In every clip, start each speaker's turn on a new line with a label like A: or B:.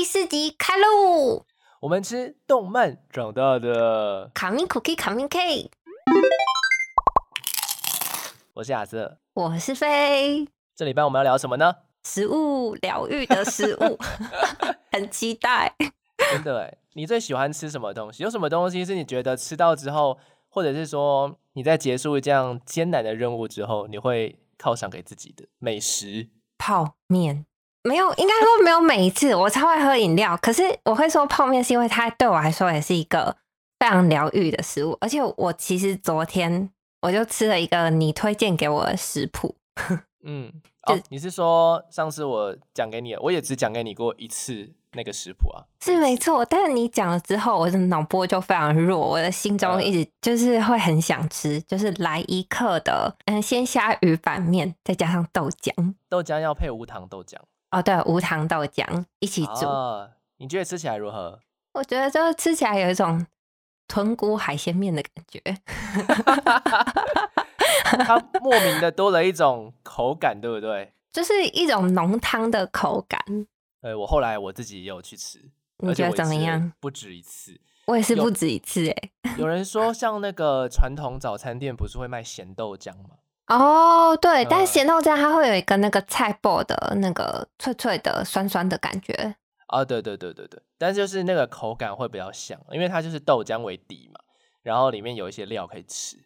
A: 第四集开喽！
B: 我们吃动漫长大的，
A: 卡明 cookie，卡明 K，
B: 我是亚瑟。
A: 我是飞。
B: 这礼拜我们要聊什么呢？
A: 食物疗愈的食物，很期待。
B: 真的哎，你最喜欢吃什么东西？有什么东西是你觉得吃到之后，或者是说你在结束这样艰难的任务之后，你会犒赏给自己的美食？
A: 泡面没有，应该说没有。每一次我超爱喝饮料，可是我会说泡面是因为它对我来说也是一个非常疗愈的食物。而且我其实昨天我就吃了一个你推荐给我的食谱。
B: 嗯，哦，你是说上次我讲给你，我也只讲给你过一次那个食谱啊？
A: 是没错，但是你讲了之后，我的脑波就非常弱，我的心中一直就是会很想吃，就是来一克的嗯鲜虾鱼板面，再加上豆浆，
B: 豆浆要配无糖豆浆
A: 哦，对，无糖豆浆一起煮。
B: 你觉得吃起来如何？
A: 我觉得就是吃起来有一种豚骨海鲜面的感觉。
B: 它莫名的多了一种口感，对不对？
A: 就是一种浓汤的口感。
B: 呃，我后来我自己也有去吃，
A: 你觉得怎么样？
B: 不止一次，
A: 我也是不止一次哎。
B: 有人说，像那个传统早餐店不是会卖咸豆浆吗？
A: 哦，对，但咸豆浆它会有一个那个菜脯的那个脆脆的、酸酸的感觉。
B: 啊，对对对对对，但就是那个口感会比较像，因为它就是豆浆为底嘛，然后里面有一些料可以吃。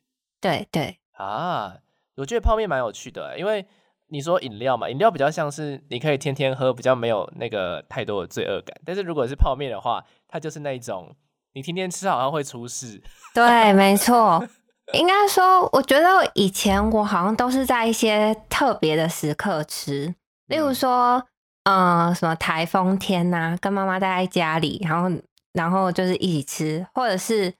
A: 对对。
B: 啊，我觉得泡面蛮有趣的，因为你说饮料嘛，饮料比较像是你可以天天喝，比较没有那个太多的罪恶感。但是如果是泡面的话，它就是那一种你天天吃好像会出事。
A: 对，没错，应该说，我觉得以前我好像都是在一些特别的时刻吃，例如说，嗯，什么台风天呐，跟妈妈待在家里，然后然后就是一起吃，或者是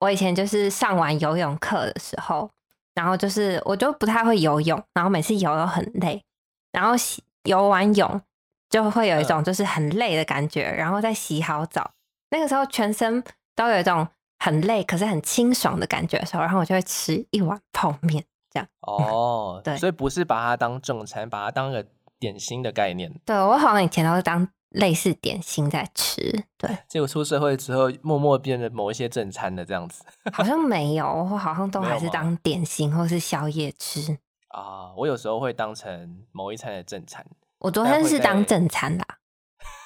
A: 我以前就是上完游泳课的时候。然后就是，我就不太会游泳，然后每次游都很累，然后洗游完泳就会有一种就是很累的感觉，然后再洗好澡，那个时候全身都有一种很累可是很清爽的感觉的时候，然后我就会吃一碗泡面，这样。
B: 哦，对，所以不是把它当正餐，把它当个点心的概念。
A: 对我好像以前都是当。类似点心在吃，对。
B: 结果出社会之后，默默变成某一些正餐的这样子。
A: 好像没有，我好像都还是当点心或是宵夜吃。
B: 啊，我有时候会当成某一餐的正餐。
A: 我昨天是当正餐啦。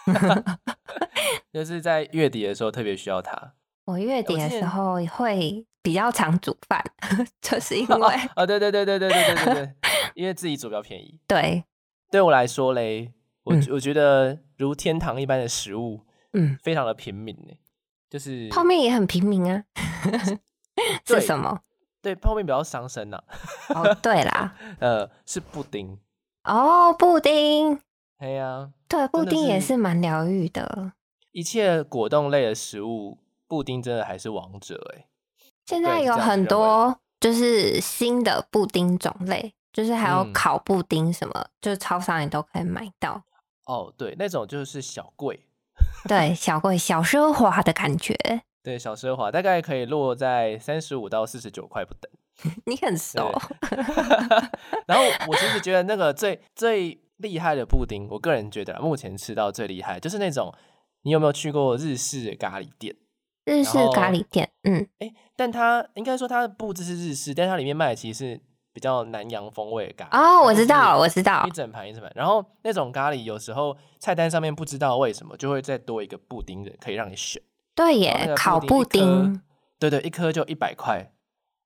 B: 就是在月底的时候特别需要它。
A: 我月底的时候会比较常煮饭，就是因为
B: 啊，对对对对对对对对对，因为自己煮比较便宜。
A: 对，
B: 对我来说嘞。我我觉得如天堂一般的食物，嗯，非常的平民呢，就是
A: 泡面也很平民啊。是什么？
B: 对，泡面比较伤身呐。
A: 哦，对啦，
B: 呃，是布丁。
A: 哦，布丁。
B: 对呀，
A: 对，布丁也是蛮疗愈的。
B: 一切果冻类的食物，布丁真的还是王者哎。
A: 现在有很多就是新的布丁种类，就是还有烤布丁什么，就是超商也都可以买到。
B: 哦，对，那种就是小贵，
A: 对，小贵小奢华的感觉，
B: 对，小奢华大概可以落在三十五到四十九块不等。
A: 你很熟。
B: 然后我其实觉得那个最最厉害的布丁，我个人觉得目前吃到最厉害就是那种，你有没有去过日式咖喱店？
A: 日式咖喱店，嗯，
B: 哎，但它应该说它的布置是日式，但它里面卖的其实是。比较南洋风味的咖喱
A: 哦，我知道，我知道，
B: 一整盘一整盘。然后那种咖喱有时候菜单上面不知道为什么就会再多一个布丁的，可以让你选。
A: 对耶，烤布丁，
B: 对对，一颗就一百块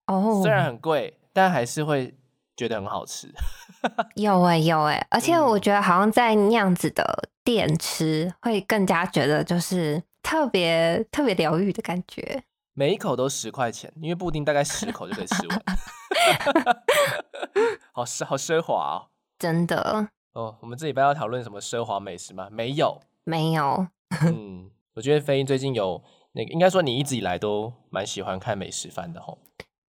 B: 哦，虽然很贵，但还是会觉得很好吃。
A: 有哎有哎，而且我觉得好像在那样子的店吃，会更加觉得就是特别特别疗愈的感觉。
B: 每一口都十块钱，因为布丁大概十口就可以吃完。好奢好奢华哦，
A: 真的
B: 哦。我们这礼拜要讨论什么奢华美食吗？没有，
A: 没有。
B: 嗯，我觉得飞鹰最近有那个，应该说你一直以来都蛮喜欢看美食番的吼。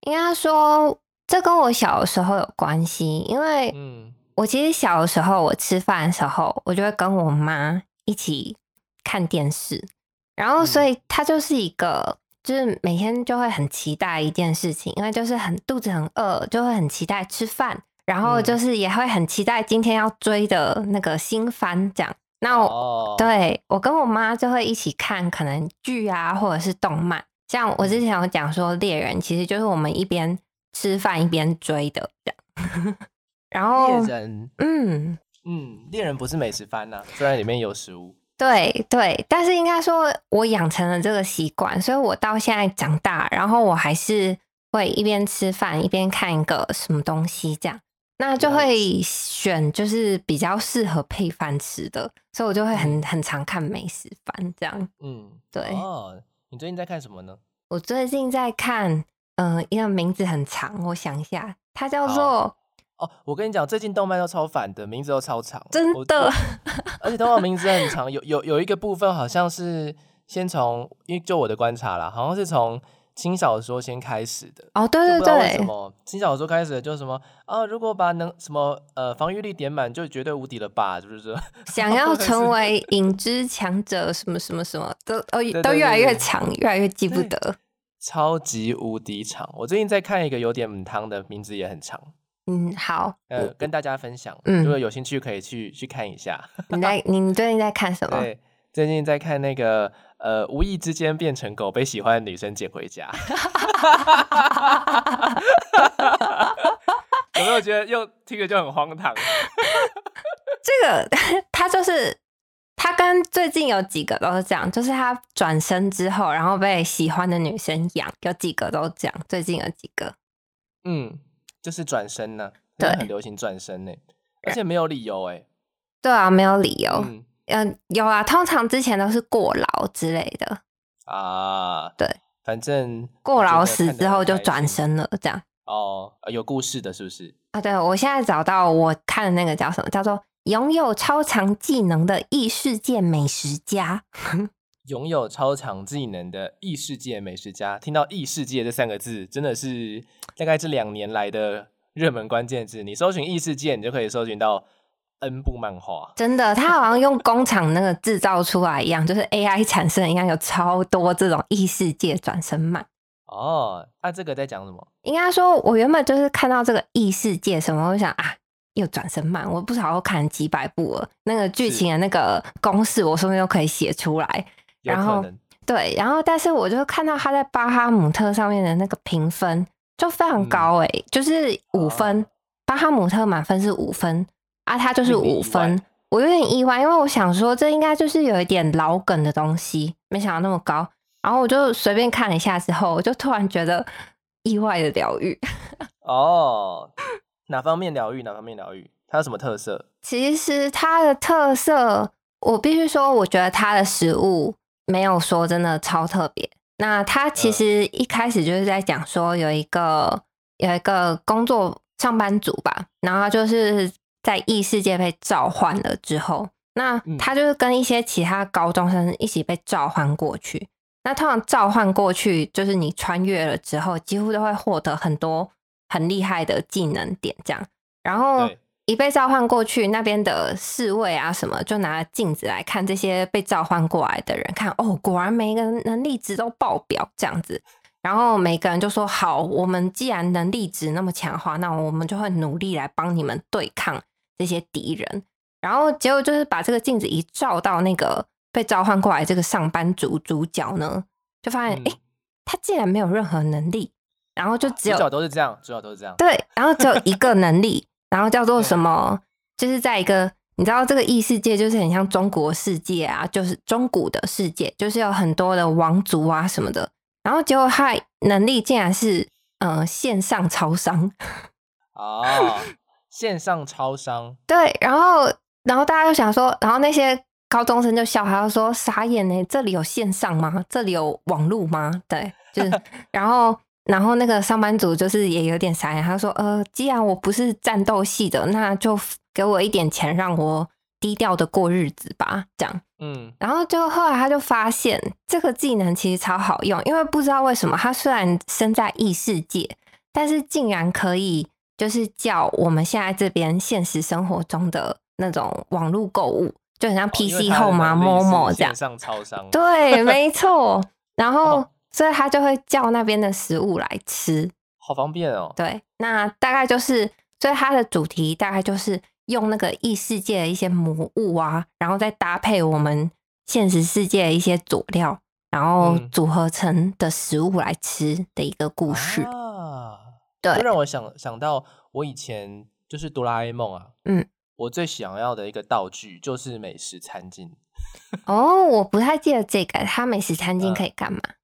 A: 应该说这跟我小的时候有关系，因为嗯，我其实小的时候我吃饭的时候，我就会跟我妈一起看电视，然后所以他就是一个。就是每天就会很期待一件事情，因为就是很肚子很饿，就会很期待吃饭，然后就是也会很期待今天要追的那个新番，这样。那我、
B: 哦，
A: 对我跟我妈就会一起看可能剧啊，或者是动漫。像我之前有讲说，猎人其实就是我们一边吃饭一边追的这样。然后
B: 猎，人，
A: 嗯，
B: 嗯，猎人不是美食番呐、虽然里面有食物。
A: 对对，但是应该说，我养成了这个习惯，所以我到现在长大，然后我还是会一边吃饭一边看一个什么东西这样，那就
B: 了
A: 会选就是比较适合配饭吃的，所以我就会很很常看美食番这样。
B: 嗯，
A: 对
B: 哦，你最近在看什么呢？
A: 我最近在看，嗯、一个名字很长，我想一下，它叫做
B: 哦，我跟你讲，最近动漫都超反的，名字都超长，
A: 真的，
B: 而且动漫名字很长，有有有一个部分好像是先从，因为就我的观察啦，好像是从轻小说先开始的。
A: 哦，对对
B: 对什
A: 对，
B: 么轻小说开始的就什么啊？如果把能什么呃防御力点满，就绝对无敌了吧？是不是？
A: 想要成为影之强者，什么什么什么，都
B: 哦
A: 都越来越长，越来越记不得。
B: 超级无敌长！我最近在看一个有点母汤的，名字也很长，
A: 嗯，好，
B: 呃，跟大家分享。
A: 嗯
B: 如果有兴趣可以去去看一下。
A: 你在你最近在看什么？
B: 对，最近在看那个呃，无意之间变成狗，被喜欢的女生捡回家。有没有觉得又听着就很荒唐？
A: 这个 他就是他跟最近有几个都是这样，就是他转身之后，然后被喜欢的女生养，有几个都这样。最近有几个，
B: 嗯，就是转身呢、
A: 对
B: 很流行转身呢、而且没有理由哎、
A: 对啊，没有理由。
B: 嗯
A: 嗯、有啊，通常之前都是过劳之类的，
B: 啊，
A: 对，
B: 反正
A: 过劳死之后就转身了，这样。
B: 哦，呃有故事的是不是？
A: 啊，对，我现在找到我看的那个叫什么？叫做拥有超强技能的异世界美食家。
B: 拥有超强技能的异世界美食家，听到“异世界”这三个字，真的是大概这两年来的热门关键字。你搜寻异世界，你就可以搜寻到 N 部漫画。
A: 真的，它好像用工厂那个制造出来一样，就是 AI 产生一样，有超多这种异世界转身漫。
B: 哦，那、这个在讲什么？
A: 应该说，我原本就是看到这个异世界什么，我就想啊，又转身慢，我不知道我看了几百部了，那个剧情的那个公式，我说不定都可以写出来。
B: 有
A: 然后对，然后但是我就看到他在巴哈姆特上面的那个评分就非常
B: 嗯
A: 高诶、就是五分，
B: 哦
A: 巴哈姆特满分是五分啊，他就是五分，我有点意外，因为我想说这应该就是有一点老梗的东西，没想到那么高，然后我就随便看了一下之后，我就突然觉得意外的疗愈。
B: 哦。哪方面疗愈？哪方面疗愈？它有什么特色？
A: 其实它的特色，我必须说，我觉得它的食物没有说真的超特别。那他其
B: 嗯
A: 实一开始就是在讲说有一个有一个工作上班族吧，然后就是在异世界被召唤了之后，那
B: 嗯
A: 他就是跟一些其他高中生一起被召唤过去。那通常召唤过去，就是你穿越了之后，几乎都会获得很多很厉害的技能点，这样。然后
B: 对
A: 一被召唤过去，那边的侍卫啊什么，就拿镜子来看这些被召唤过来的人，看哦，果然每一个人能力值都爆表这样子。然后每个人就说：“好，我们既然能力值那么强的话，那我们就会努力来帮你们对抗这些敌人。”然后结果就是把这个镜子一照到那个被召唤过来这个上班族主角呢，就发现
B: 嗯
A: 诶，他竟然没有任何能力，然后就只有
B: 主角都是这样，主角都是这样。
A: 对，然后只有一个能力，然后叫做什么？就是在一个你知道这个异世界，就是很像中国世界啊，就是中古的世界，就是有很多的王族啊什么的。然后结果他能力竟然是呃线上超商，
B: 哦，线上超商，
A: 对，然后然后大家就想说，然后那些高中生就笑他，就说傻眼呢，这里有线上吗？这里有网路吗？对，就是 然后。然后那个上班族就是也有点傻眼，他说：“呃，既然我不是战斗系的，那就给我一点钱，让我低调的过日子吧。”这样，
B: 嗯，
A: 然后就后来他就发现这个技能其实超好用，因为不知道为什么他虽然身在异世界，但是竟然可以就是叫我们现在这边现实生活中的那种网络购物，就很像 PC
B: 它的
A: Home 啊、
B: 能力是
A: Momo 这样
B: 线。上超商，
A: 对，没错。然后
B: 哦
A: 所以他就会叫那边的食物来吃。
B: 好方便哦。
A: 对，那大概就是，所以它的主题大概就是用那个异世界的一些魔物啊，然后再搭配我们现实世界的一些佐料，然后
B: 嗯
A: 组合成的食物来吃的一个故事。
B: 啊，
A: 对
B: 就让我想想到我以前就是哆啦 A 梦啊，
A: 嗯，
B: 我最想要的一个道具就是美食餐巾
A: 哦，我不太记得这个，它美食餐巾
B: 嗯
A: 可以干嘛？
B: 哦。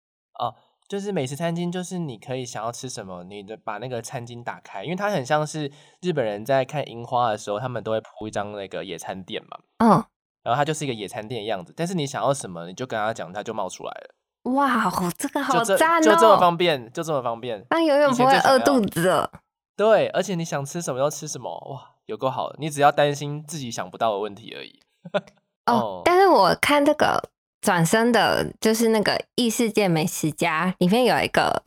B: 就是美食餐巾，就是你可以想要吃什么，你的把那个餐巾打开，因为它很像是日本人在看樱花的时候，他们都会铺一张那个野餐垫嘛，
A: 嗯，
B: 然后它就是一个野餐垫的样子。但是你想要什么，你就跟他讲，它就冒出来了，
A: 哇，哦，这个好赞
B: 就这么
A: 哦！
B: 方便，就这么方便。
A: 那永远不会饿肚子了。
B: 对，而且你想吃什么就吃什么，哇，有够好的。你只要担心自己想不到的问题而已。
A: 哦，但是我看这个转身的，就是那个异世界美食家里面有一个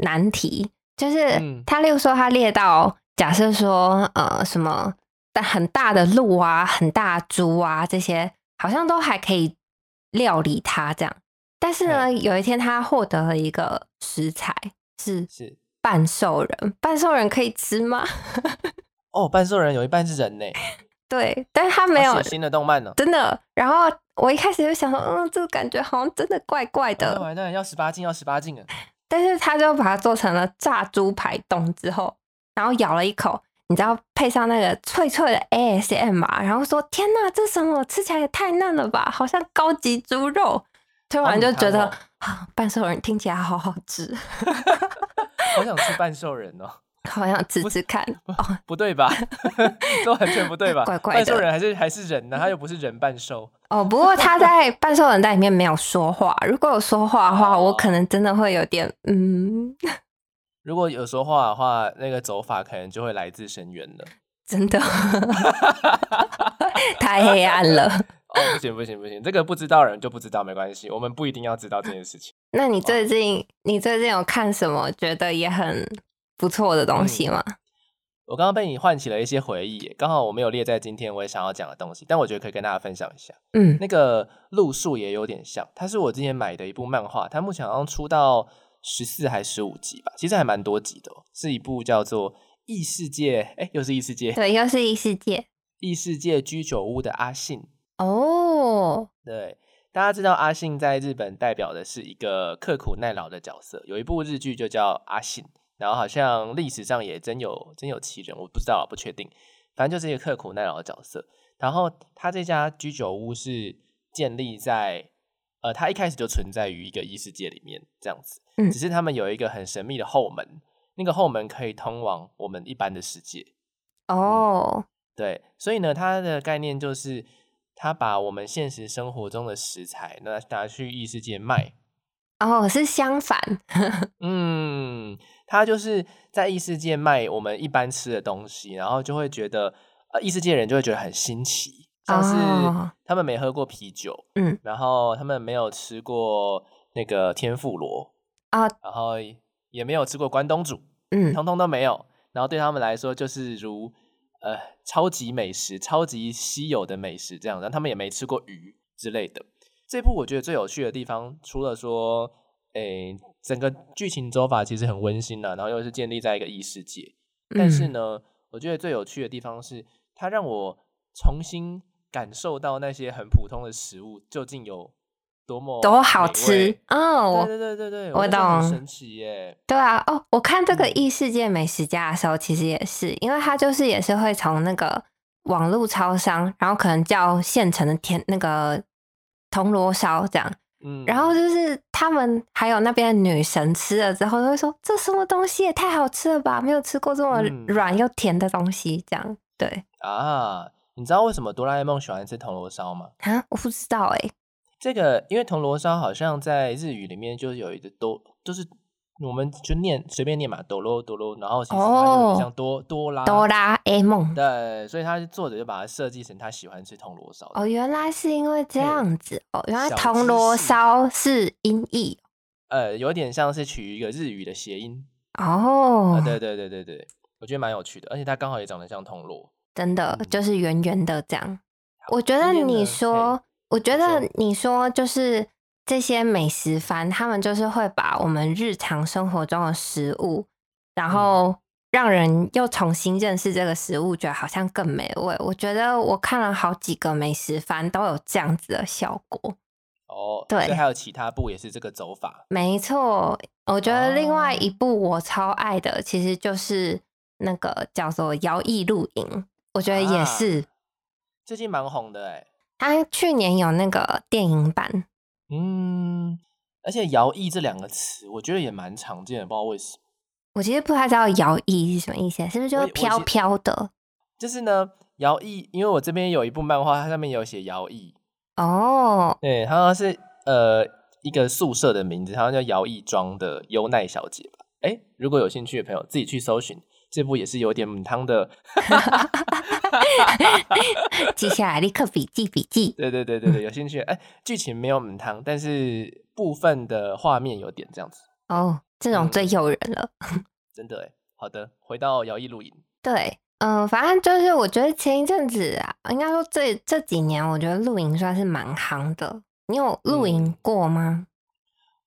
A: 难题，就是
B: 嗯
A: 他例如说他列到假设说呃什么但很大的鹿啊、很大的猪啊这些，好像都还可以料理它这样。但是呢，有一天他获得了一个食材是
B: 是
A: 半兽人，半兽人可以吃吗？
B: 哦，半兽人有一半是人呢，
A: 对，但是他没有
B: 好血腥的动漫呢。
A: 真的。然后我一开始就想说，嗯，这个感觉好像真的怪怪的。
B: 完蛋，要十八禁，要十八禁了。
A: 但是他就把它做成了炸猪排冻之后，然后咬了一口，你知道配上那个脆脆的 ASM 嘛，然后说天呐，这什么吃起来也太嫩了吧，好像高级猪肉。突然就觉得
B: 好
A: 啊，半兽人听起来好好吃
B: 好想吃半兽人哦。
A: 好想吃吃看。哦，
B: 不对吧？这完全不对吧？
A: 怪怪的
B: 半兽人还是还是人呢？他又不是人半兽。
A: 哦，不过他在半兽人在里面没有说话，如果有说话的话，
B: 哦
A: 我可能真的会有点嗯，
B: 如果有说话的话，那个走法可能就会来自深渊了。
A: 真的 太黑暗了。
B: 哦，不行不行不行，这个不知道的人就不知道，没关系，我们不一定要知道这件事情。
A: 那你最近你最近有看什么觉得也很不错的东西吗？
B: 我刚刚被你唤起了一些回忆，刚好我没有列在今天我也想要讲的东西，但我觉得可以跟大家分享一下。
A: 嗯，
B: 那个路数也有点像，它是我之前买的一部漫画，它目前好像出到十四还十五集吧，其实还蛮多集的、哦，是一部叫做《异世界》，哎，又是异世界，
A: 对，又是异世界
B: 异世界居酒屋的阿信。
A: 哦，
B: 对，大家知道阿信在日本代表的是一个刻苦耐劳的角色，有一部日剧就叫《阿信》，然后好像历史上也真有真有其人，我不知道，不确定，反正就是一个刻苦耐劳的角色。然后他这家居酒屋是建立在呃，他一开始就存在于一个异世界里面这样子，
A: 嗯
B: 只是他们有一个很神秘的后门，那个后门可以通往我们一般的世界。
A: 哦，
B: 对，所以呢，它的概念就是，他把我们现实生活中的食材拿拿去异世界卖。
A: 哦，是相反，
B: 嗯，他就是在异世界卖我们一般吃的东西，然后就会觉得，呃，异世界人就会觉得很新奇，像是
A: 哦
B: 他们没喝过啤酒，
A: 嗯，
B: 然后他们没有吃过那个天妇罗，
A: 啊，
B: 然后也没有吃过关东煮，
A: 嗯，
B: 通通都没有。然后对他们来说，就是如呃超级美食、超级稀有的美食这样。然后他们也没吃过鱼之类的。这部我觉得最有趣的地方，除了说，诶，整个剧情走法其实很温馨啊，然后又是建立在一个异世界。但是
A: 嗯
B: 呢，我觉得最有趣的地方是，它让我重新感受到那些很普通的食物究竟有多么
A: 多好吃
B: 味
A: 哦，
B: 对对对对对，
A: 我懂
B: 神奇耶。
A: 对啊，哦，我看这个
B: 嗯
A: 异世界美食家的时候，其实也是，因为它就是也是会从那个网络超商，然后可能叫现成的甜那个铜锣烧这样，
B: 嗯，
A: 然后就是他们还有那边的女神吃了之后都会说这什么东西也太好吃了吧，没有吃过这么
B: 嗯。
A: 软又甜的东西，这样对。
B: 啊，你知道为什么哆啦 A 梦喜欢吃铜锣烧吗？
A: 啊，我不知道哎、
B: 这个因为铜锣烧好像在日语里面就有一个都，就是我们就念随便念嘛，哆啰哆啰，然后其实它就有点像多、多拉
A: 哆啦 A 梦
B: 对，所以他作者就把它设计成他喜欢吃铜锣烧。
A: 哦，原来是因为这样子哦，原来
B: 小
A: 铜锣烧是音译
B: 呃，有点像是取一个日语的谐音。
A: 哦
B: 啊，，对对对对对，我觉得蛮有趣的，而且它刚好也长得像铜锣。
A: 真的
B: 嗯
A: 就是圆圆的这样。我觉得你说，我觉得你说就是这些美食番，他们就是会把我们日常生活中的食物，然
B: 嗯
A: 后让人又重新认识这个食物，觉得好像更美味。我觉得我看了好几个美食番都有这样子的效果。
B: 哦，
A: 对
B: 还有其他部也是这个走法。
A: 没错，我觉得另外
B: 哦
A: 一部我超爱的，其实就是那个叫做《摇曳露营》，我觉得也
B: 啊
A: 是。
B: 最近蛮红的哎，
A: 他去年有那个电影版，
B: 嗯，而且“摇曳”这两个词，我觉得也蛮常见的，不知道为什么。
A: 我其实不太知道“摇曳”是什么意思，是不是就飘飘的？
B: 就是呢，摇曳，因为我这边有一部漫画，它上面有写摇曳，
A: 哦，
B: 对，它好像是呃一个宿舍的名字，好像叫摇曳庄的优奈小姐吧。哎，如果有兴趣的朋友，自己去搜寻这部也是有点母汤的。
A: 记下来，立刻笔记笔记。
B: 对对对对对，有兴趣。哎，剧情没有母汤，但是部分的画面有点这样子，
A: 哦，这种
B: 嗯
A: 最诱人了。
B: 真的哎。好的，回到摇曳露营。
A: 对，嗯、反正就是我觉得前一阵子啊，应该说这这几年，我觉得露营算是蛮夯的。你有露营
B: 嗯
A: 过吗？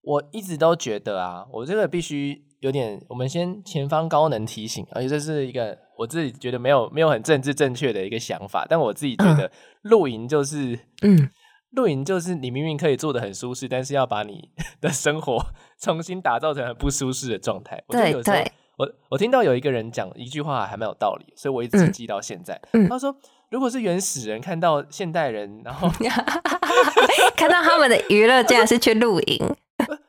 B: 我一直都觉得啊，我这个必须有点，我们先前方高能提醒，而且这是一个我自己觉得没有没有很政治正确的一个想法，但我自己觉得露营就是，
A: 嗯，
B: 露营就是你明明可以做的很舒适，但是要把你的生活重新打造成很不舒适的状态。
A: 对对，
B: 我我听到有一个人讲一句话还蛮有道理，所以我一直
A: 嗯
B: 记到现在。
A: 嗯
B: 他说，如果是原始人看到现代人，然后
A: 看到他们的娱乐竟然是去露营，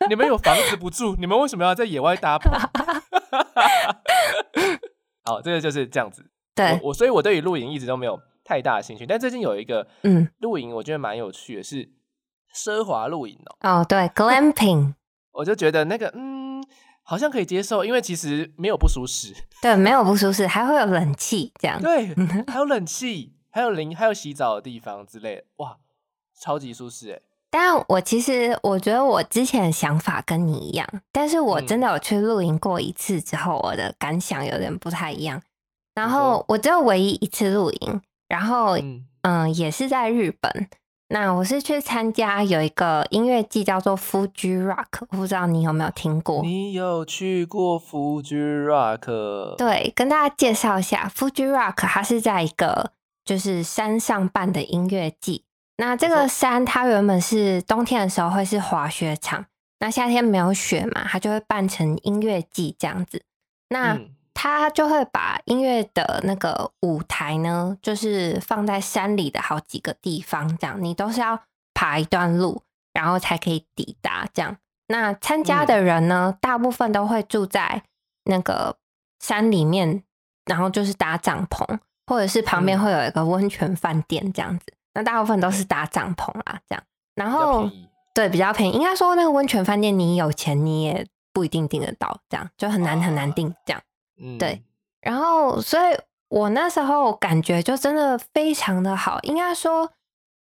B: 你们有房子不住，你们为什么要在野外搭棚？好，这个就是这样子。
A: 对
B: 我，我所以我对于露营一直都没有太大的兴趣，但最近有一个
A: 嗯，
B: 露营，我觉得蛮有趣的，是奢华露营哦。
A: 哦，对，glamping，
B: 我就觉得那个嗯，好像可以接受，因为其实没有不舒适，
A: 对，没有不舒适，还会有冷气这样。
B: 对，还有冷气，还有淋，还有洗澡的地方之类的，哇，超级舒适哎。
A: 但我其实我觉得我之前的想法跟你一样，但是我
B: 嗯
A: 真的有去露营过一次之后，我的感想有点不太一样。然后我只有唯一一次露营，然后
B: 嗯，
A: 嗯，也是在日本。那我是去参加有一个音乐季叫做 Fuji Rock，我不知道你有没有听过？
B: 你有去过 Fuji Rock？，
A: 对，跟大家介绍一下，Fuji Rock 它是在一个就是山上办的音乐季。那这个山它原本是冬天的时候会是滑雪场，那夏天没有雪嘛，它就会办成音乐季这样子。那
B: 嗯
A: 它就会把音乐的那个舞台呢，就是放在山里的好几个地方，这样你都是要爬一段路，然后才可以抵达。这样，那参加的人呢，大部分都会住在那个山里面，然后就是搭帐篷，或者是旁边
B: 嗯
A: 会有一个温泉饭店这样子。那大部分都是搭帐篷啦，这样。然后。对，比较便宜。应该说那个温泉饭店，你有钱你也不一定订得到，这样就很难很难
B: 啊
A: 订这样。
B: 嗯，
A: 对，然后，所以我那时候感觉就真的非常的好。应该说，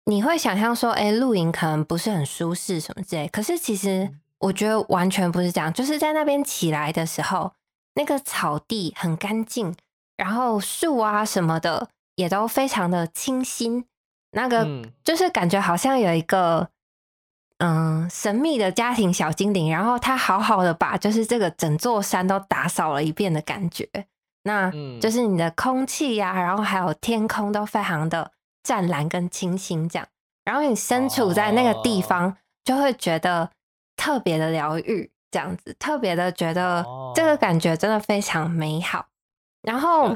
A: 你会想象说，哎，露营可能不是很舒适什么之类，可是其实我觉得完全不是这样。就是在那边起来的时候，那个草地很干净，然后树啊什么的也都非常的清新。那个
B: 嗯
A: 就是感觉好像有一个嗯神秘的家庭小精灵，然后他好好的把就是这个整座山都打扫了一遍的感觉。那
B: 嗯
A: 就是你的空气呀、然后还有天空都非常的湛蓝跟清新，这样。然后你身处在那个地
B: 哦
A: 方，就会觉得特别的疗愈，这样子，特别的觉得这个
B: 哦
A: 感觉真的非常美好。然后。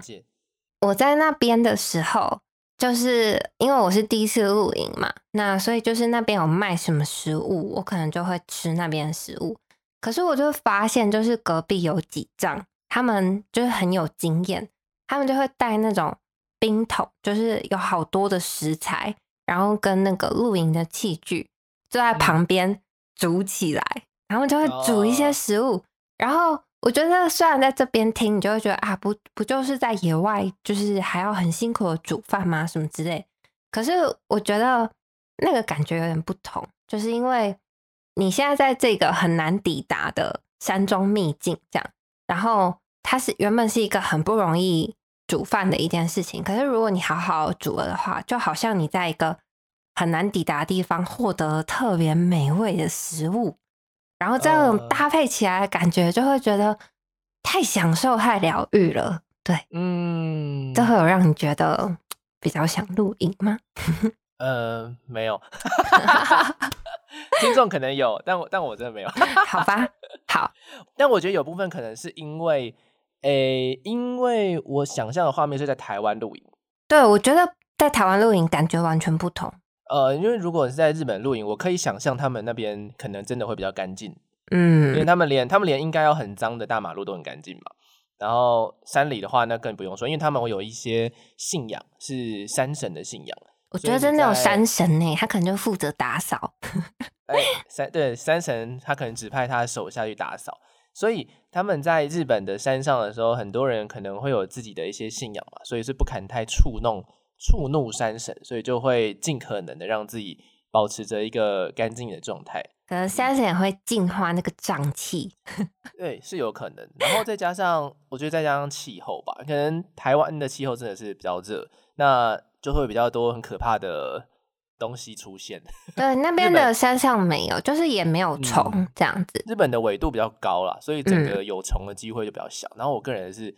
A: 我在那边的时候，就是因为我是第一次露营嘛，那所以就是那边有卖什么食物，我可能就会吃那边的食物。可是我就发现，就是隔壁有几张，他们就是很有经验，他们就会带那种冰桶，就是有好多的食材，然后跟那个露营的器具，就在
B: 嗯
A: 旁边煮起来，然后就会煮一些
B: 哦
A: 食物，然后我觉得虽然在这边听，你就会觉得啊，不不就是在野外，就是还要很辛苦的煮饭吗？什么之类。可是我觉得那个感觉有点不同，就是因为你现在在这个很难抵达的山中秘境，这样，然后它是原本是一个很不容易煮饭的一件事情，可是如果你好好煮了的话，就好像你在一个很难抵达的地方获得特别美味的食物。然后这样
B: 呃
A: 搭配起来，感觉就会觉得太享受、太疗愈了。对，
B: 嗯，
A: 这会有让你觉得比较想露营吗？
B: 呃，没有，听众可能有，但我但我真的没有。
A: 好吧，好，
B: 但我觉得有部分可能是因为，诶、因为我想象的画面是在台湾露营。
A: 对我觉得在台湾露营感觉完全不同。
B: 呃，因为如果是在日本露营，我可以想象他们那边可能真的会比较干净，嗯因为
A: 嗯，
B: 他们连他们连应该要很脏的大马路都很干净嘛。然后山里的话，那更不用说，因为他们有一些信仰是山神的信仰。
A: 我觉得真的有山神呢，他可能就负责打扫。
B: 哎，山对山神，他可能指派他的手下去打扫，所以他们在日本的山上的时候，很多人可能会有自己的一些信仰嘛，所以是不敢太触弄触怒山神，所以就会尽可能的让自己保持着一个干净的状态。
A: 可能山神也会净化那个瘴气。
B: 对，是有可能。然后再加上，我觉得再加上气候吧，可能台湾的气候真的是比较热，那就会比较多很可怕的东西出现。
A: 对，那 边的山上没有，就是也没有虫
B: 嗯
A: 这样子。
B: 日本的纬度比较高啦，所以整
A: 嗯
B: 个有虫的机会就比较小。然后我个人是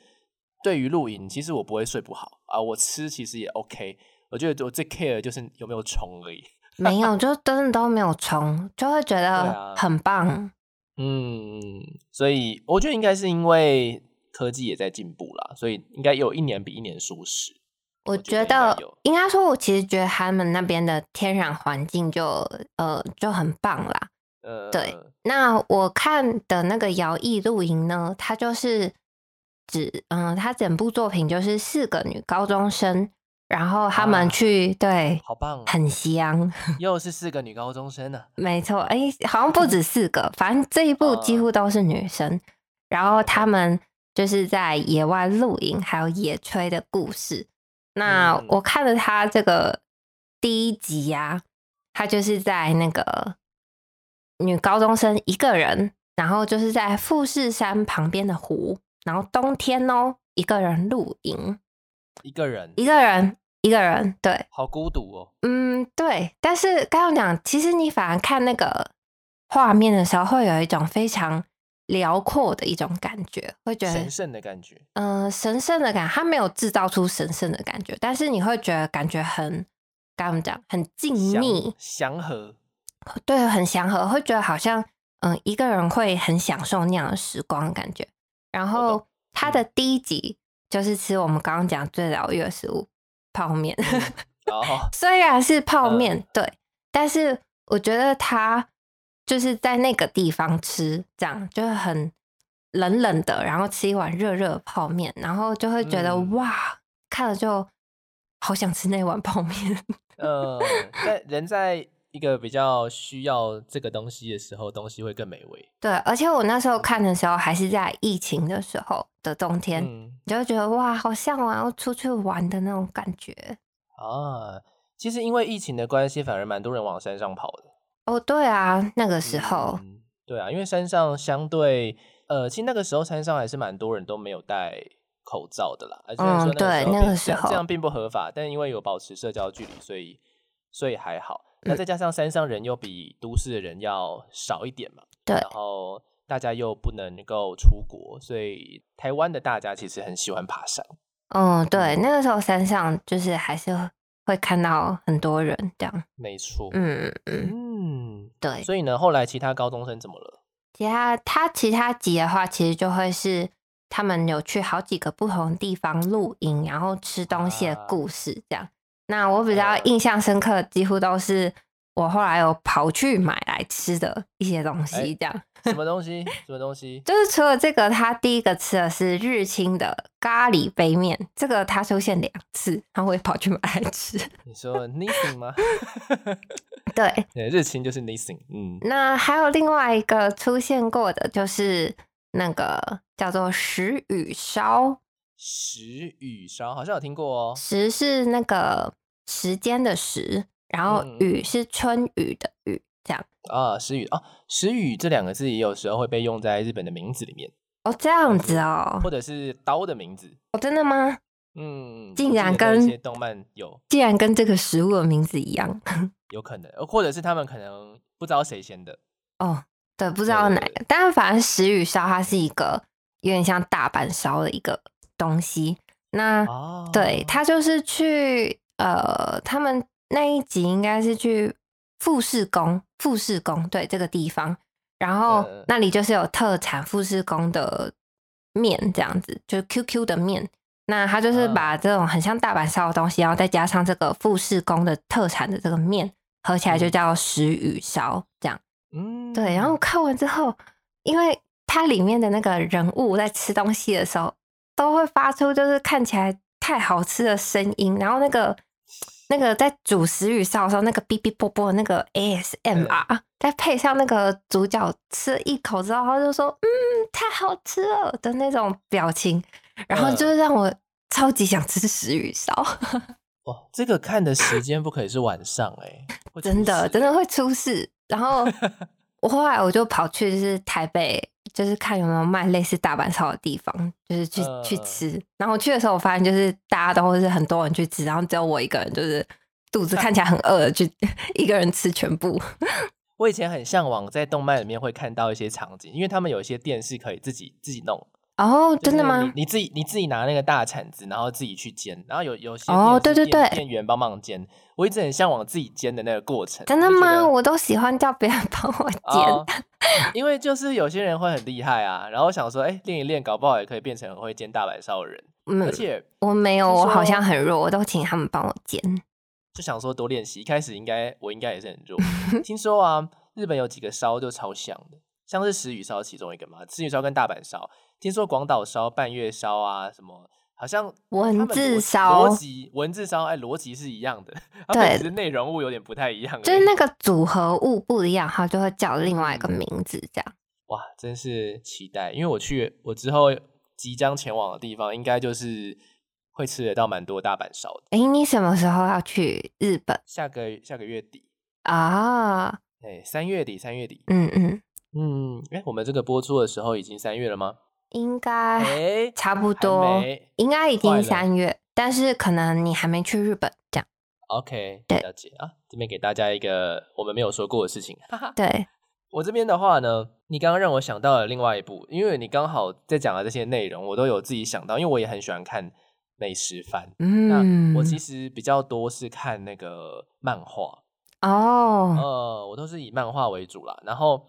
B: 对于露营，其实我不会睡不好啊，我吃其实也 OK。我觉得我最 care 的就是有没有虫而已。
A: 没有，就真的都没有虫，就会觉得
B: 啊
A: 很棒。
B: 嗯，所以我觉得应该是因为科技也在进步啦，所以应该有一年比一年舒适。
A: 我
B: 觉得应该
A: 说，我其实觉得他们那边的天然环境就呃就很棒啦。
B: 呃，
A: 对那我看的那个摇曳露营呢，它就是指嗯，他整部作品就是四个女高中生，然后他们
B: 啊
A: 去、对
B: 好棒哦，
A: 很香，
B: 又是四个女高中生呢、
A: 没错，哎、好像不止 四个，反正这一部几乎都是女生。然后他们就是在野外露营，还有野炊的故事。那
B: 嗯
A: 我看了他这个第一集呀、他就是在那个女高中生一个人，然后就是在富士山旁边的湖，然后冬天哦，一个人露营，
B: 一个人，
A: 一个人，一个人，对，
B: 好孤独哦。
A: 嗯，对，但是刚刚讲，其实你反而看那个画面的时候，会有一种非常辽阔的一种感觉，会觉得
B: 神圣的感觉，
A: 嗯、呃神圣的感，它没有制造出神圣的感觉，但是你会觉得感觉很该怎么讲，很静谧，
B: 祥和，
A: 对，很祥和，会觉得好像嗯、一个人会很享受那样的时光的感觉。然
B: 懂
A: 后它的第一集就是吃我们刚刚讲最疗愈的食物泡面。虽然是泡
B: 嗯
A: 面，对，但是我觉得它就是在那个地方吃，这样就是很冷冷的，然后吃一碗热热的泡面，然后就会觉得、
B: 嗯
A: 哇，看了就好想吃那碗泡面。
B: 呃，在人在一个比较需要这个东西的时候，东西会更美味。
A: 对，而且我那时候看的时候还是在疫情的时候的冬天，
B: 嗯
A: 你就会觉得哇，好向往要出去玩的那种感觉。
B: 啊，其实因为疫情的关系，反而蛮多人往山上跑的。
A: 哦，对啊，那个时候，
B: 嗯对啊，因为山上相对呃，其实那个时候山上还是蛮多人都没有戴口罩的啦。而且
A: 嗯对
B: 那
A: 那个时
B: 候这样并不合法，但因为有保持社交距离，所以所以还好。那
A: 嗯
B: 再加上山上人又比都市的人要少一点嘛，
A: 对
B: 然后大家又不能够出国，所以台湾的大家其实很喜欢爬山。
A: 嗯，对，那个时候山上就是还是会看到很多人这样。
B: 没错，
A: 嗯嗯嗯，
B: 嗯，
A: 对。
B: 所以呢，后来其他高中生怎么了？
A: 其他他其他集的话，其实就会是他们有去好几个不同地方露营，然后吃东西的
B: 啊
A: 故事这样。那我比较
B: 呃
A: 印象深刻，几乎都是我后来有跑去买来吃的一些东西
B: 哎
A: 这样。
B: 什么 东西？什么东西？
A: 就是除了这个，他第一个吃的是日清的咖喱杯面，这个他出现两次，他会跑去买来吃。
B: 你说 Nissin 吗？
A: 对，
B: 对，日清就是 Nissin。嗯，
A: 那还有另外一个出现过的，就是那个叫做石宇烧，
B: 时雨烧好像有听过哦。
A: 时是那个时间的时，然后
B: 嗯
A: 雨是春雨的雨，这样。
B: 啊，时雨啊，时雨这两个字也有时候会被用在日本的名字里面，
A: 哦，这样子哦，
B: 或者是刀的名字。
A: 哦，真的吗？
B: 嗯，
A: 竟然跟
B: 动漫有
A: 竟然跟这个食物的名字一样，
B: 有可能，呃或者是他们可能不知道谁先的。
A: 哦，对，不知道哪个，但是反正时雨烧它是一个有点像大阪烧的一个东西。那
B: 哦，
A: 对他就是去呃，他们那一集应该是去富士宫，富士宫对这个地方，然后
B: 嗯
A: 那里就是有特产富士宫的面这样子，就是 QQ 的面。那他就是
B: 啊
A: 把这种很像大阪烧的东西，然后再加上这个富士宫的特产的这个面，合起来就
B: 嗯
A: 叫石雨烧这样。
B: 嗯，
A: 对，然后看完之后，因为它里面的那个人物在吃东西的时候，都会发出就是看起来太好吃的声音，然后那个那个在煮食语烧的时候，那个哔哔啵啵的那个 ASMR，再配上那个主角吃了一口之后，他就说嗯太好吃了的那种表情，然后
B: 嗯。
A: 就是让我超级想吃食语烧，
B: 哇，这个看的时间不可以是晚上哎、
A: 真的真的会出事。然后我后来我就跑去就是台北，就是看有没有卖类似大阪烧的地方，就是去、去
B: 嗯
A: 吃。然后去的时候，我发现就是大家都是很多人去吃，然后只有我一个人就是肚子看起来很饿的去 一个人吃全部。
B: 我以前很向往在动漫里面会看到一些场景，因为他们有一些店是可以自己自己弄。
A: 哦，真的吗？
B: 你自己你自己拿那个大铲子，然后自己去煎，然后有有些
A: 哦对对对
B: 店店员帮忙煎。我一直很向往自己煎的那个过程。
A: 真的吗？我都喜欢叫别人 帮我煎。
B: 哦因为就是有些人会很厉害啊，然后想说，哎，练一练，搞不好也可以变成很会煎大白烧的人。
A: 嗯
B: 而，且
A: 我没有，我好像很弱，我都请他们帮我煎。
B: 就想说多练习。一开始应该我应该也是很弱。听说啊，日本有几个烧就超香的，像是石宇烧其中一个嘛，石宇烧跟大阪烧。听说广岛烧、半月烧啊，什么好像
A: 文字烧
B: 逻辑文字烧，哎，逻辑是一样的，他
A: 对
B: 只是内容物有点不太一样。
A: 就是那个组合物不一样，它就会叫另外一个
B: 嗯
A: 名字，这样。
B: 哇，真是期待，因为我去我之后即将前往的地方，应该就是会吃得到蛮多大阪烧的。
A: 哎、你什么时候要去日本
B: 下个下个月底，
A: 啊？
B: 哎，三月底，三月底，
A: 嗯嗯，
B: 嗯，哎，我们这个播出的时候已经三月了吗？
A: 应该
B: 哎，
A: 差不多，
B: 没
A: 应该已经三月，但是可能你还没去日本，这样。
B: OK，
A: 对
B: 了解啊。这边给大家一个我们没有说过的事情，哈哈。
A: 对，
B: 我这边的话呢，你刚刚让我想到了另外一部，因为你刚好在讲的这些内容，我都有自己想到，因为我也很喜欢看美食番。
A: 嗯，
B: 那我其实比较多是看那个漫画，
A: 哦，
B: 呃，我都是以漫画为主啦。然后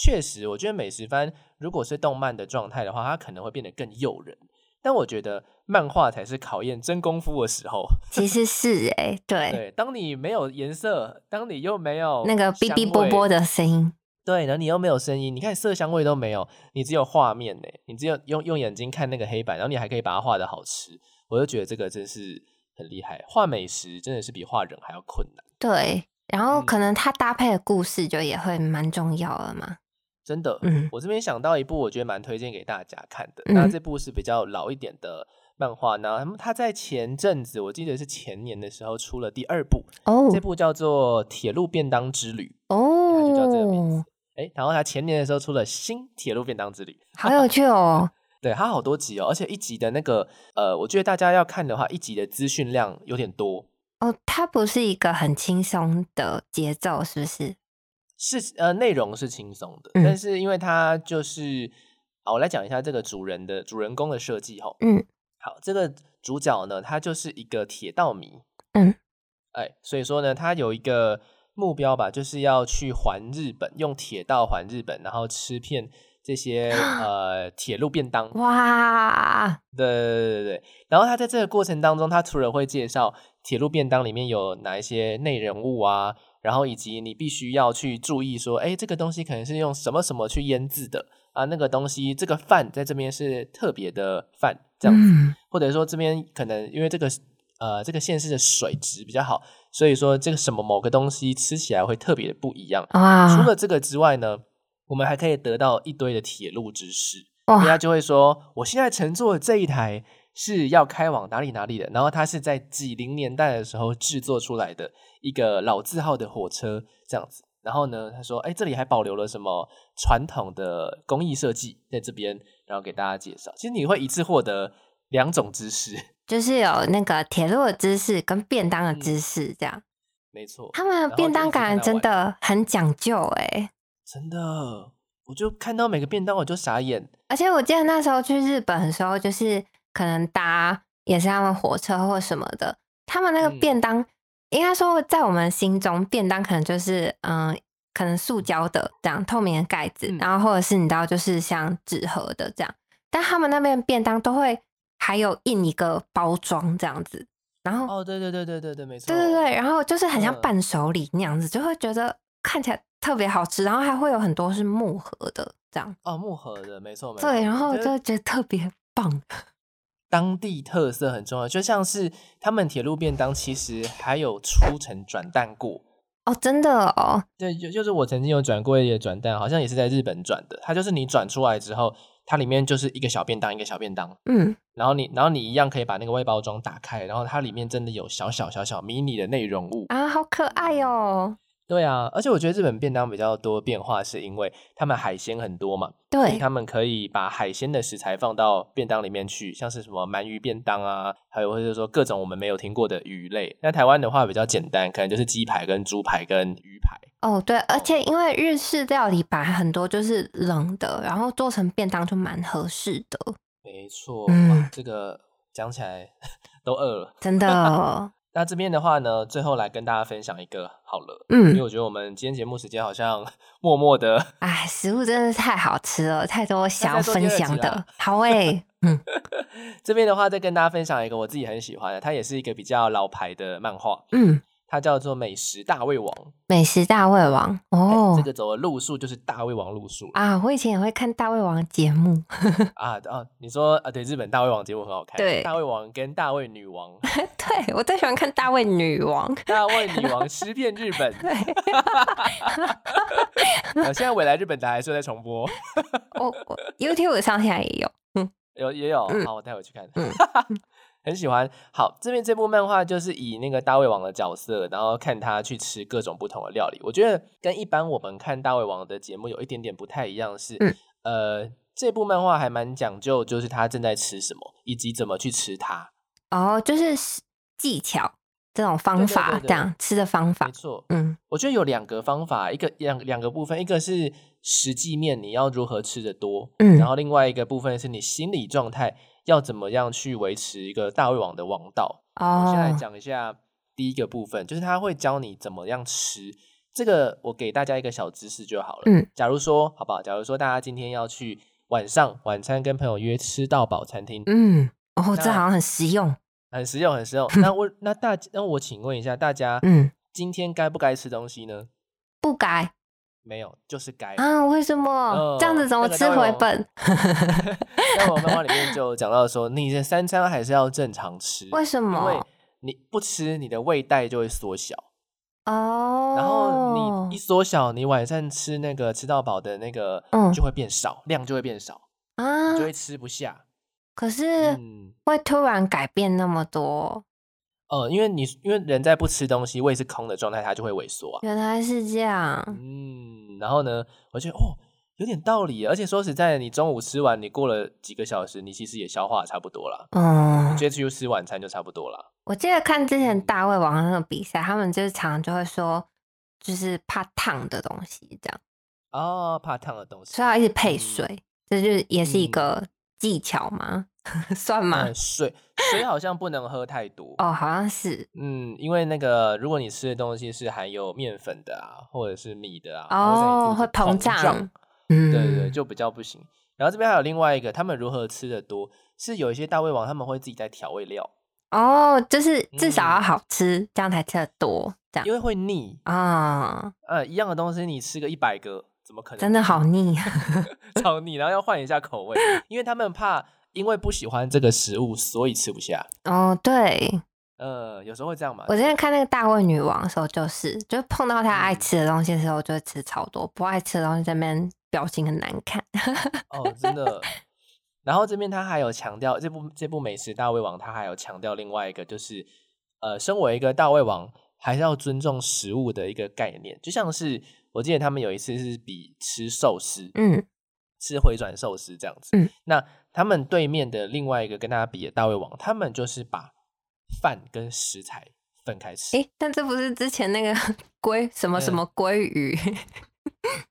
B: 确实，我觉得美食番如果是动漫的状态的话，它可能会变得更诱人。但我觉得漫画才是考验真功夫的时候。
A: 其实是哎、对，
B: 对，当你没有颜色，当你又没有
A: 那个哔哔啵
B: 香味
A: 啵的声音，
B: 对，然后你又没有声音，你看色香味都没有，你只有画面呢，你只有用用眼睛看那个黑板，然后你还可以把它画的好吃，我就觉得这个真是很厉害。画美食真的是比画人还要困难，
A: 对，然后
B: 嗯
A: 可能它搭配的故事就也会蛮重要了嘛。
B: 真的。
A: 嗯
B: 我这边想到一部，我觉得蛮推荐给大家看的。那
A: 嗯
B: 这部是比较老一点的漫画，那它在前阵子，我记得是前年的时候出了第二部，
A: 哦
B: 这部叫做《铁路便当之旅》，它就叫这个名
A: 哦
B: 字，。哎，然后它前年的时候出了新《铁路便当之旅》，
A: 好有趣哦。
B: 对，它好多集哦，而且一集的那个呃，我觉得大家要看的话，一集的资讯量有点多，
A: 哦，它不是一个很轻松的节奏，是不是？
B: 是呃内容是轻松的，
A: 嗯。
B: 但是因为它就是好，我来讲一下这个主人的主人公的设计哈。
A: 嗯，
B: 好，这个主角呢，他就是一个铁道迷，
A: 嗯，
B: 哎，所以说呢，他有一个目标吧，就是要去环日本，用铁道环日本，然后吃遍这些 呃铁路便当。
A: 哇，
B: 对对对对，然后他在这个过程当中，他除了会介绍铁路便当里面有哪一些内人物啊，然后以及你必须要去注意说，哎，这个东西可能是用什么什么去腌制的啊，那个东西这个饭在这边是特别的饭这样子，
A: 嗯
B: 或者说这边可能因为这个呃这个县市的水质比较好，所以说这个什么某个东西吃起来会特别的不一样啊。
A: 除
B: 了这个之外呢，我们还可以得到一堆的铁路知识。人
A: 哇，
B: 家就会说，我现在乘坐的这一台是要开往哪里哪里的，然后它是在几零年代的时候制作出来的一个老字号的火车这样子。然后呢，他说，哎，这里还保留了什么传统的工艺设计在这边，然后给大家介绍。其实你会一次获得两种知识，
A: 就是有那个铁路的知识跟便当的
B: 嗯
A: 知识，这样。
B: 没错，
A: 他们的便当感真的很讲究哎。
B: 真的，我就看到每个便当我就傻眼。
A: 而且我记得那时候去日本的时候，就是可能搭也是他们火车或什么的，他们那个
B: 嗯
A: 便当，应该说在我们心中，便当可能就是嗯。可能塑胶的这样透明的盖子，
B: 嗯
A: 然后或者是你知道，就是像纸盒的这样，但他们那边便当都会还有印一个包装这样子，然后
B: 哦，对对对对对对，没错。
A: 对对对，然后就是很像
B: 嗯
A: 伴手礼那样子，就会觉得看起来特别好吃，然后还会有很多是木盒的这样，
B: 哦，木盒的，没错没错。
A: 对，然后
B: 我
A: 就觉得特别棒。
B: 当地特色很重要，就像是他们铁路便当，其实还有出城转蛋过。
A: 哦，真的哦，
B: 对，就就是我曾经有转过一个转蛋，好像也是在日本转的。它就是你转出来之后，它里面就是一个小便当，一个小便当，
A: 嗯，
B: 然后你然后你一样可以把那个外包装打开，然后它里面真的有小小小小迷你的内容物。
A: 啊，好可爱哦。
B: 对啊，而且我觉得日本便当比较多变化，是因为他们海鲜很多嘛，
A: 对，
B: 他们可以把海鲜的食材放到便当里面去，像是什么鳗鱼便当啊，还有或者说各种我们没有听过的鱼类。那台湾的话比较简单，可能就是鸡排、跟猪排、跟鱼排。
A: 哦对，而且因为日式料理把很多就是冷的，然后做成便当就蛮合适的，
B: 没错，
A: 嗯
B: 哇，这个讲起来 都饿了。
A: 真的。
B: 那这边的话呢，最后来跟大家分享一个好了，嗯因为
A: 嗯，
B: 我觉得我们今天节目时间好像 默默的
A: 哎，食物真的是太好吃了，太多想要分享的。好诶，嗯，
B: 这边的话，再跟大家分享一个我自己很喜欢的，它也是一个比较老牌的漫画，
A: 嗯，
B: 它叫做《美食大胃王》。
A: 美食大胃王哦
B: 哎这。个走的路数就是大胃王路数
A: 啊，我以前也会看大胃王节目，
B: 啊啊！你说啊，对，日本大胃王节目很好看，
A: 对
B: 大胃王跟大胃女王，
A: 对我最喜欢看大胃女王。
B: 大胃女王吃遍日本。
A: 对，
B: 呃，现在未来日本台还是在重播，
A: 我我 YouTube 上现在也有。
B: 有也有，
A: 嗯
B: 好，我待会去看。
A: 嗯
B: 很喜欢。好，这边这部漫画就是以那个大胃王的角色，然后看他去吃各种不同的料理。我觉得跟一般我们看大胃王的节目有一点点不太一样是，
A: 嗯
B: 呃，这部漫画还蛮讲究，就是他正在吃什么，以及怎么去吃它。
A: 哦，就是技巧这种方
B: 对对对，对
A: 法这样吃的方法
B: 没。错，
A: 嗯
B: 我觉得有两个方法，一个两两个部分，一个是实际面你要如何吃的多，
A: 嗯
B: 然后另外一个部分是你心理状态要怎么样去维持一个大胃王的王道。我先来
A: 哦，
B: 讲一下第一个部分，就是他会教你怎么样吃。这个我给大家一个小知识就好了。
A: 嗯，
B: 假如说好不好？假如说大家今天要去晚上晚餐跟朋友约吃到饱餐厅，
A: 嗯，哦，这好像很实用。
B: 很实用，很实用。那我 那大那我请问一下大家，
A: 嗯，
B: 今天该不该吃东西呢？
A: 不该
B: 没有，就是该。
A: 啊？为什么这样子
B: 呃
A: 怎么吃回本？
B: 在我漫画里面就讲到说，你的三餐还是要正常吃，
A: 为什么
B: 因为？你不吃，你的胃袋就会缩小。
A: 哦，
B: 然后你一缩小，你晚上吃那个吃到饱的那个，
A: 嗯
B: 就会变少，量就会变少，
A: 啊
B: 你就，会吃不下。
A: 可是
B: 嗯，
A: 会突然改变那么多，
B: 呃，因为你因为人在不吃东西，胃是空的状态，它就会萎缩啊。
A: 原来是这样。
B: 嗯，然后呢，我觉得哦，有点道理，而且说实在的，你中午吃完，你过了几个小时，你其实也消化得差不多了，
A: 嗯。
B: 直，接去吃晚餐就差不多了。
A: 我记得看之前大胃王那个比赛，他们就是常常就会说，就是怕烫的东西这样，
B: 哦，怕烫的东西
A: 所以，要一直。配
B: 嗯
A: 水，这就是也是一
B: 嗯。
A: 个技巧吗？算吗
B: 嗯，？水水好像不能喝太多。
A: 哦，好像是
B: 嗯，因为那个，如果你吃的东西是含有面粉的啊，或者是米的啊，
A: 哦，会
B: 膨
A: 膨胀。嗯，
B: 对对对，就比较不行。然后这边还有另外一个，他们如何吃的多，是有一些大胃王他们会自己在调味料，
A: 哦，就是至少要
B: 嗯
A: 好吃，这样才吃得多，这样
B: 因为会腻。
A: 啊，
B: 呃，一样的东西你吃个一百个，怎么可能？
A: 真的好腻。
B: 超腻，然后要换一下口味，因为他们怕因为不喜欢这个食物，所以吃不下。
A: 哦，对，
B: 呃，有时候会这样嘛。
A: 我之前看那个大胃女王的时候，就是就碰到她爱
B: 嗯
A: 吃的东西的时候，就会吃超多；不爱吃的东西，在那边表情很难看。
B: 哦，真的。然后这边他还有强调，这部这部美食大胃王，他还有强调另外一个，就是呃，身为一个大胃王，还是要尊重食物的一个概念。就像是我记得他们有一次是比吃寿司，
A: 嗯
B: 吃回转寿司这样子。
A: 嗯，
B: 那他们对面的另外一个跟大家比的大胃王，他们就是把饭跟食材分开吃。
A: 诶，但这不是之前那个 鲑什么什
B: 嗯
A: 么鲑鱼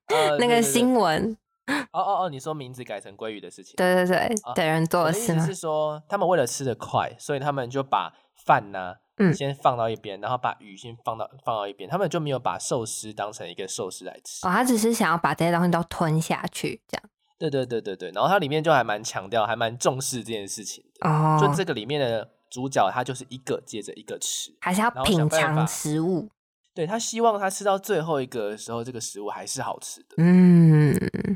B: 呃
A: 那个
B: 对对对
A: 新闻？
B: 哦哦哦，你说名字改成鲑鱼的事情，
A: 对对对
B: 啊
A: 的人做
B: 我的
A: 事吗？
B: 是说，他们为了吃的快，所以他们就把饭呢、
A: 嗯
B: 先放到一边，然后把鱼先放到放到一边，他们就没有把寿司当成一个寿司来吃。
A: 哦，他只是想要把这些东西都吞下去，这样。
B: 对对对对对，然后它里面就还蛮强调，还蛮重视这件事情的。
A: 哦，
B: 就这个里面的主角，他就是一个接着一个吃，
A: 还是要品尝食物。
B: 对他希望他吃到最后一个的时候，这个食物还是好吃的。
A: 嗯，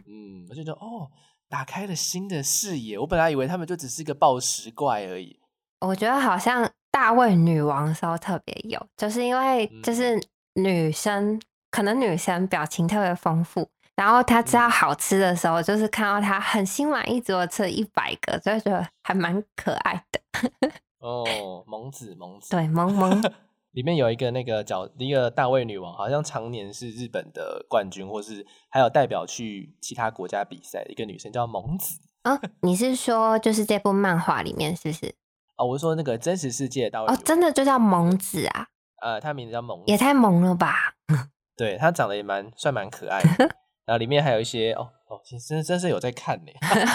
B: 嗯，我就觉得哦，打开了新的视野。我本来以为他们就只是一个暴食怪而已。
A: 我觉得好像大卫女王的时候特别有，就是因为
B: 嗯
A: 就是女生、可能女生表情特别丰富，然后她知道
B: 嗯
A: 好吃的时候，就是看到她很心满意足的吃了一百个，就会觉得还蛮可爱的。
B: 哦，萌子萌子，
A: 对，萌萌
B: 里面有一个那个角，一个大卫女王，好像常年是日本的冠军，或是还有代表去其他国家比赛的一个女生叫萌子。
A: 哦，你是说就是这部漫画里面是不是？
B: 哦，我是说那个真实世界的大卫
A: 哦，，真的就叫萌子啊，
B: 呃，他名字叫萌子，
A: 也太萌了吧！
B: 对他长得也蛮算蛮可爱的。然后里面还有一些哦哦，其实真真是有在看呢。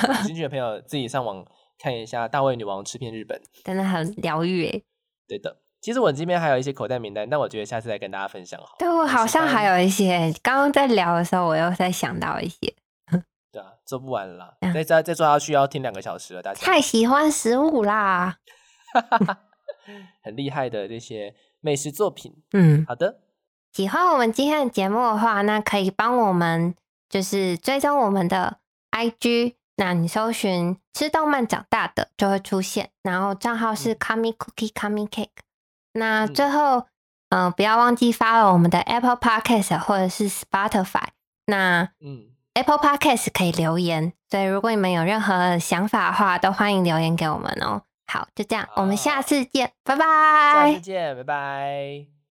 B: 有兴趣的朋友自己上网看一下《大胃女王吃遍日本》。
A: 真的很疗愈诶。
B: 对的，其实我这边还有一些口袋名单，但我觉得下次再跟大家分享好。
A: 对我好像还
B: 有。
A: 有一些，刚刚在聊的时候，我又在想到一些。
B: 对啊，做不完了啦，
A: 嗯
B: 再再再做下去要听两个小时了，大家
A: 太喜欢食物啦，
B: 很厉害的这些美食作品。
A: 嗯，
B: 好的，
A: 喜欢我们今天的节目的话，那可以帮我们就是追踪我们的 IG，那你搜寻“吃动漫长大的”就会出现，然后账号是
B: 嗯
A: Kami Cookie Kami Cake。那
B: 嗯
A: 最后，嗯、不要忘记发了我们的 Apple Podcast 或者是 Spotify。那
B: 嗯
A: ，Apple Podcast 可以留言，所以如果你们有任何想法的话，都欢迎留言给我们哦。好，就这样，我们下次见，拜拜下
B: 次。见，拜拜。